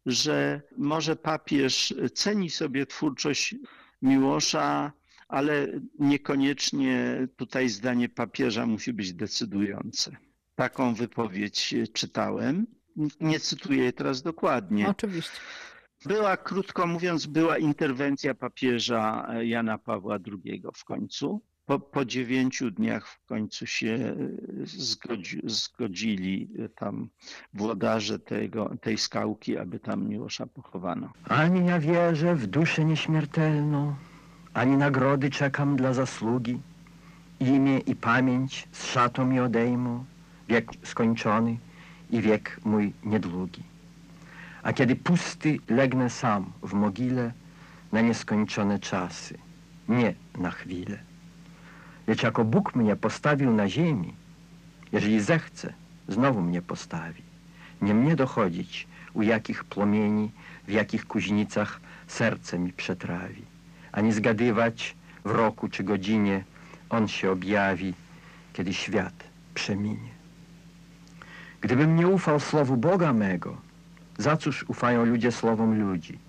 że może papież ceni sobie twórczość Miłosza, ale niekoniecznie tutaj zdanie papieża musi być decydujące. Taką wypowiedź e, czytałem. Nie cytuję jej teraz dokładnie. Oczywiście. Była, krótko mówiąc, była interwencja papieża e, Jana Pawła II w końcu. Po, po dziewięciu dniach w końcu się e, zgodzi, zgodzili tam włodarze tego, tej skałki, aby tam Miłosza pochowano. Ani ja wierzę w duszę nieśmiertelną, ani nagrody czekam dla zasługi. Imię i pamięć z szatą mi odejmą, wiek skończony i wiek mój niedługi. A kiedy pusty legnę sam w mogile na nieskończone czasy, nie na chwilę. Lecz jako Bóg mnie postawił na ziemi, jeżeli zechce, znowu mnie postawi. Nie mnie dochodzić, u jakich płomieni, w jakich kuźnicach serce mi przetrawi, ani zgadywać w roku czy godzinie on się objawi, kiedy świat przeminie. Gdybym nie ufał słowu Boga mego, za cóż ufają ludzie słowom ludzi?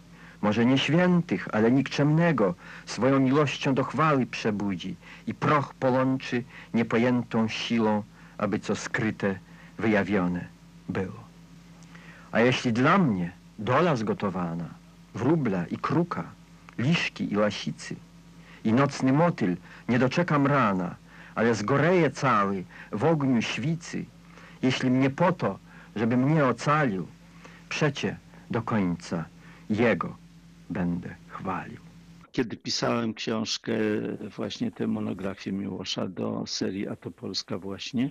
Może nie świętych, ale nikczemnego swoją miłością do chwały przebudzi i proch połączy niepojętą siłą, aby co skryte, wyjawione było. A jeśli dla mnie dola zgotowana, wróbla i kruka, liszki i lasicy, i nocny motyl nie doczekam rana, ale zgoreję cały w ogniu świcy, jeśli mnie po to, żeby mnie ocalił, przecie do końca Jego będę chwalił. kiedy pisałem książkę, właśnie tę monografię Miłosza do serii A to Polska właśnie,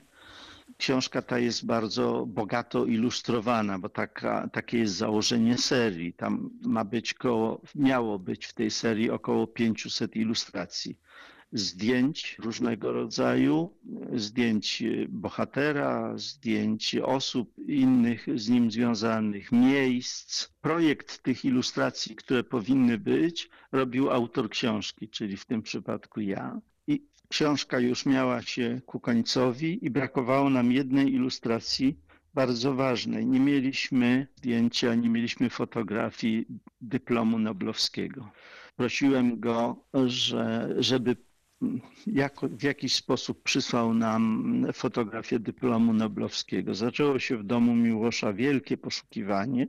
książka ta jest bardzo bogato ilustrowana, bo taka, takie jest założenie serii. Tam ma być koło, miało być w tej serii około 500 ilustracji zdjęć różnego rodzaju, zdjęć bohatera, zdjęć osób innych z nim związanych, miejsc. Projekt tych ilustracji, które powinny być, robił autor książki, czyli w tym przypadku ja. Książka już miała się ku końcowi i brakowało nam jednej ilustracji bardzo ważnej. Nie mieliśmy zdjęcia, nie mieliśmy fotografii dyplomu noblowskiego. Prosiłem go, że, żeby jako, w jakiś sposób przysłał nam fotografię dyplomu noblowskiego. Zaczęło się w domu Miłosza wielkie poszukiwanie.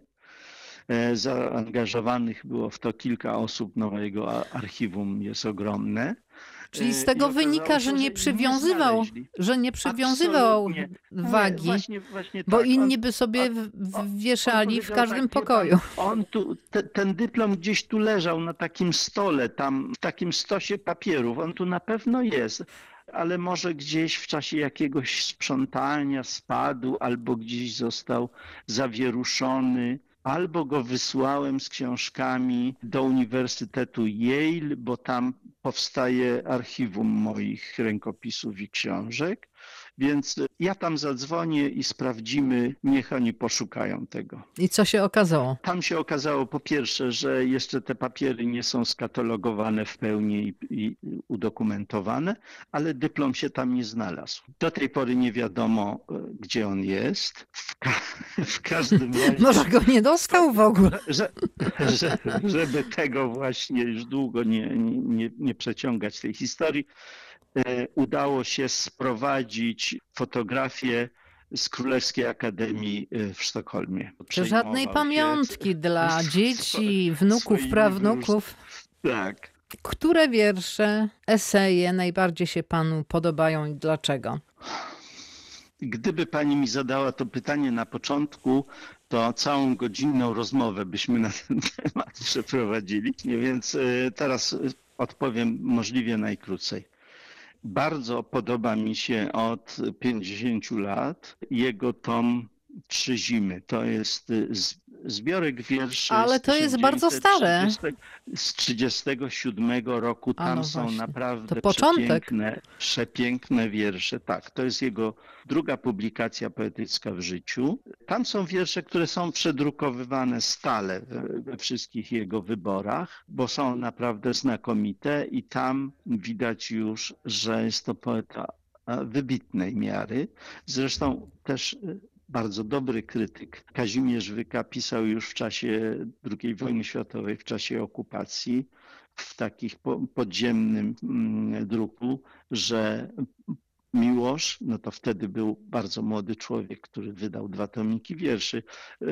Zaangażowanych było w to kilka osób, no jego archiwum jest ogromne. Czyli z tego wynika, że nie przywiązywał, że nie przywiązywał wagi, właśnie, właśnie bo tak. inni On- by sobie on- wieszali on w każdym tak, pokoju. On tu, te, ten dyplom gdzieś tu leżał na takim stole, tam w takim stosie papierów. On tu na pewno jest. Ale może gdzieś w czasie jakiegoś sprzątania spadł, albo gdzieś został zawieruszony, albo go wysłałem z książkami do Uniwersytetu Yale, bo tam powstaje archiwum moich rękopisów i książek. Więc ja tam zadzwonię i sprawdzimy, niech oni poszukają tego. I co się okazało? Tam się okazało po pierwsze, że jeszcze te papiery nie są skatalogowane w pełni i, udokumentowane, ale dyplom się tam nie znalazł. Do tej pory nie wiadomo, e, gdzie on jest. W, ka w każdym razie Może go nie dostał w ogóle. że, że, żeby tego właśnie już długo nie, nie, nie, przeciągać tej historii, udało się sprowadzić fotografię z Królewskiej Akademii e, w Sztokholmie. Żadnej Przejmował się pamiątki dla dzieci, wnuków, prawnuków? Tak. Które wiersze, eseje najbardziej się panu podobają i dlaczego? Gdyby pani mi zadała to pytanie na początku, to całą godzinną rozmowę byśmy na ten temat przeprowadzili, więc e, teraz e, odpowiem możliwie najkrócej. Bardzo podoba mi się od 50 lat jego tom Trzy zimy. To jest y, zbiorek wierszy. Ale to jest bardzo stare. 1930 Z 37 roku. Tam no są naprawdę przepiękne, przepiękne wiersze. Tak, to jest jego druga publikacja poetycka w życiu. Tam są wiersze, które są przedrukowywane stale we, wszystkich jego wyborach, bo są naprawdę znakomite i tam widać już, że jest to poeta wybitnej miary. Zresztą też e, bardzo dobry krytyk. Kazimierz Wyka pisał już w czasie II wojny światowej, w czasie okupacji, w takich po- podziemnym mm, druku, że Miłosz, no to wtedy był bardzo młody człowiek, który wydał dwa tomiki wierszy. E,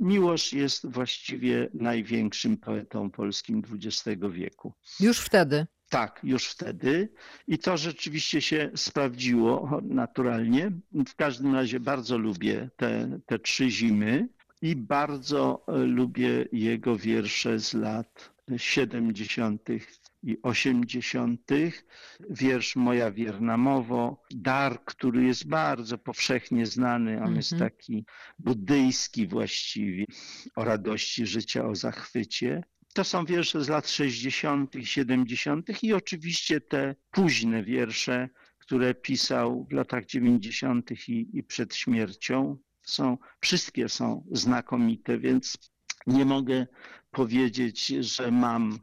Miłosz jest właściwie największym poetą polskim XX wieku. Już wtedy. Tak, już wtedy. I to rzeczywiście się sprawdziło naturalnie. W każdym razie bardzo lubię te, te trzy zimy i bardzo e, lubię jego wiersze z lat 70. i 80. Wiersz Moja wierna mowo, dar, który jest bardzo powszechnie znany, on jest Mhm. taki buddyjski właściwie, o radości życia, o zachwycie. To są wiersze z lat 60., 70. i oczywiście te późne wiersze, które pisał w latach 90. i, i przed śmiercią. Są, wszystkie są znakomite, więc nie mogę powiedzieć, że mam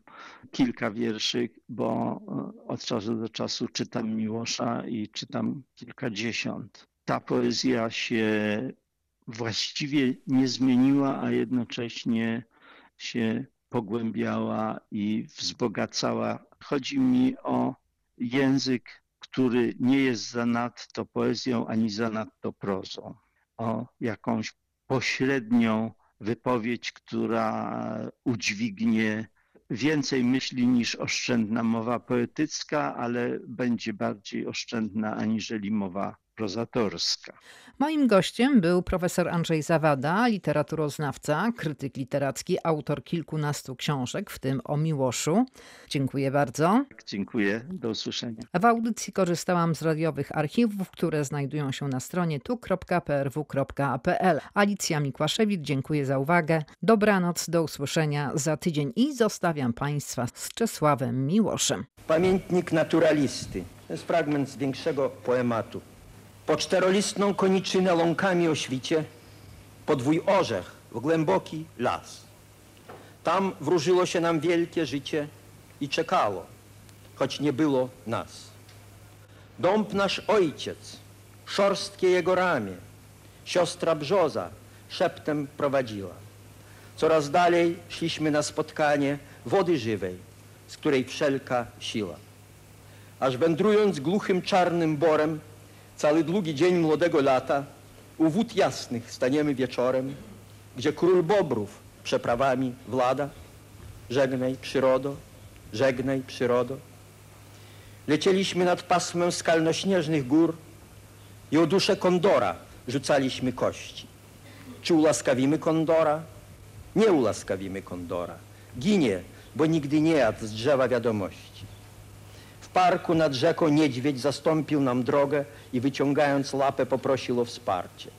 kilka wierszy, bo e, od czasu do czasu czytam Miłosza i czytam kilkadziesiąt. Ta poezja się właściwie nie zmieniła, a jednocześnie się pogłębiała i wzbogacała. Chodzi mi o język, który nie jest zanadto poezją ani zanadto prozą, o jakąś pośrednią wypowiedź, która udźwignie więcej myśli niż oszczędna mowa poetycka, ale będzie bardziej oszczędna aniżeli mowa prozatorska. Moim gościem był profesor Andrzej Zawada, literaturoznawca, krytyk literacki, autor kilkunastu książek, w tym o Miłoszu. Dziękuję bardzo. Dziękuję, do usłyszenia. W audycji korzystałam z radiowych archiwów, które znajdują się na stronie tu.prw.pl. Alicja Mikłaszewicz, dziękuję za uwagę. Dobranoc, do usłyszenia za tydzień i zostawiam Państwa z Czesławem Miłoszem. Pamiętnik naturalisty. To jest fragment z większego poematu. Po czterolistną koniczynę łąkami o świcie, podwój orzech w głęboki las. Tam wróżyło się nam wielkie życie i czekało, choć nie było nas. Dąb nasz ojciec, szorstkie jego ramię, siostra brzoza szeptem prowadziła. Coraz dalej szliśmy na spotkanie wody żywej, z której wszelka siła. Aż wędrując głuchym czarnym borem, cały długi dzień młodego lata, u wód jasnych staniemy wieczorem, gdzie król bobrów przeprawami włada. Żegnaj przyrodo, żegnaj przyrodo. Lecieliśmy nad pasmem skalnośnieżnych gór i o duszę kondora rzucaliśmy kości. Czy ułaskawimy kondora? Nie ułaskawimy kondora. Ginie, bo nigdy nie jadł z drzewa wiadomości. Parku nad rzeką niedźwiedź zastąpił nam drogę i wyciągając lapę poprosił o wsparcie.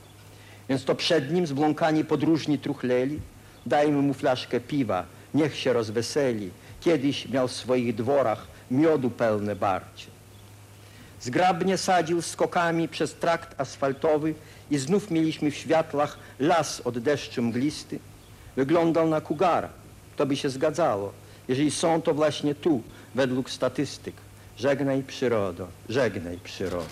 Więc to przed nim zbląkani podróżni truchleli, dajmy mu flaszkę piwa, niech się rozweseli. Kiedyś miał w swoich dworach miodu pełne barcie. Zgrabnie sadził skokami przez trakt asfaltowy i znów mieliśmy w światlach las od deszczu mglisty. Wyglądał na kugara. To by się zgadzało. Jeżeli są, to właśnie tu, według statystyk. Żegnaj przyrodo, żegnaj przyrodo.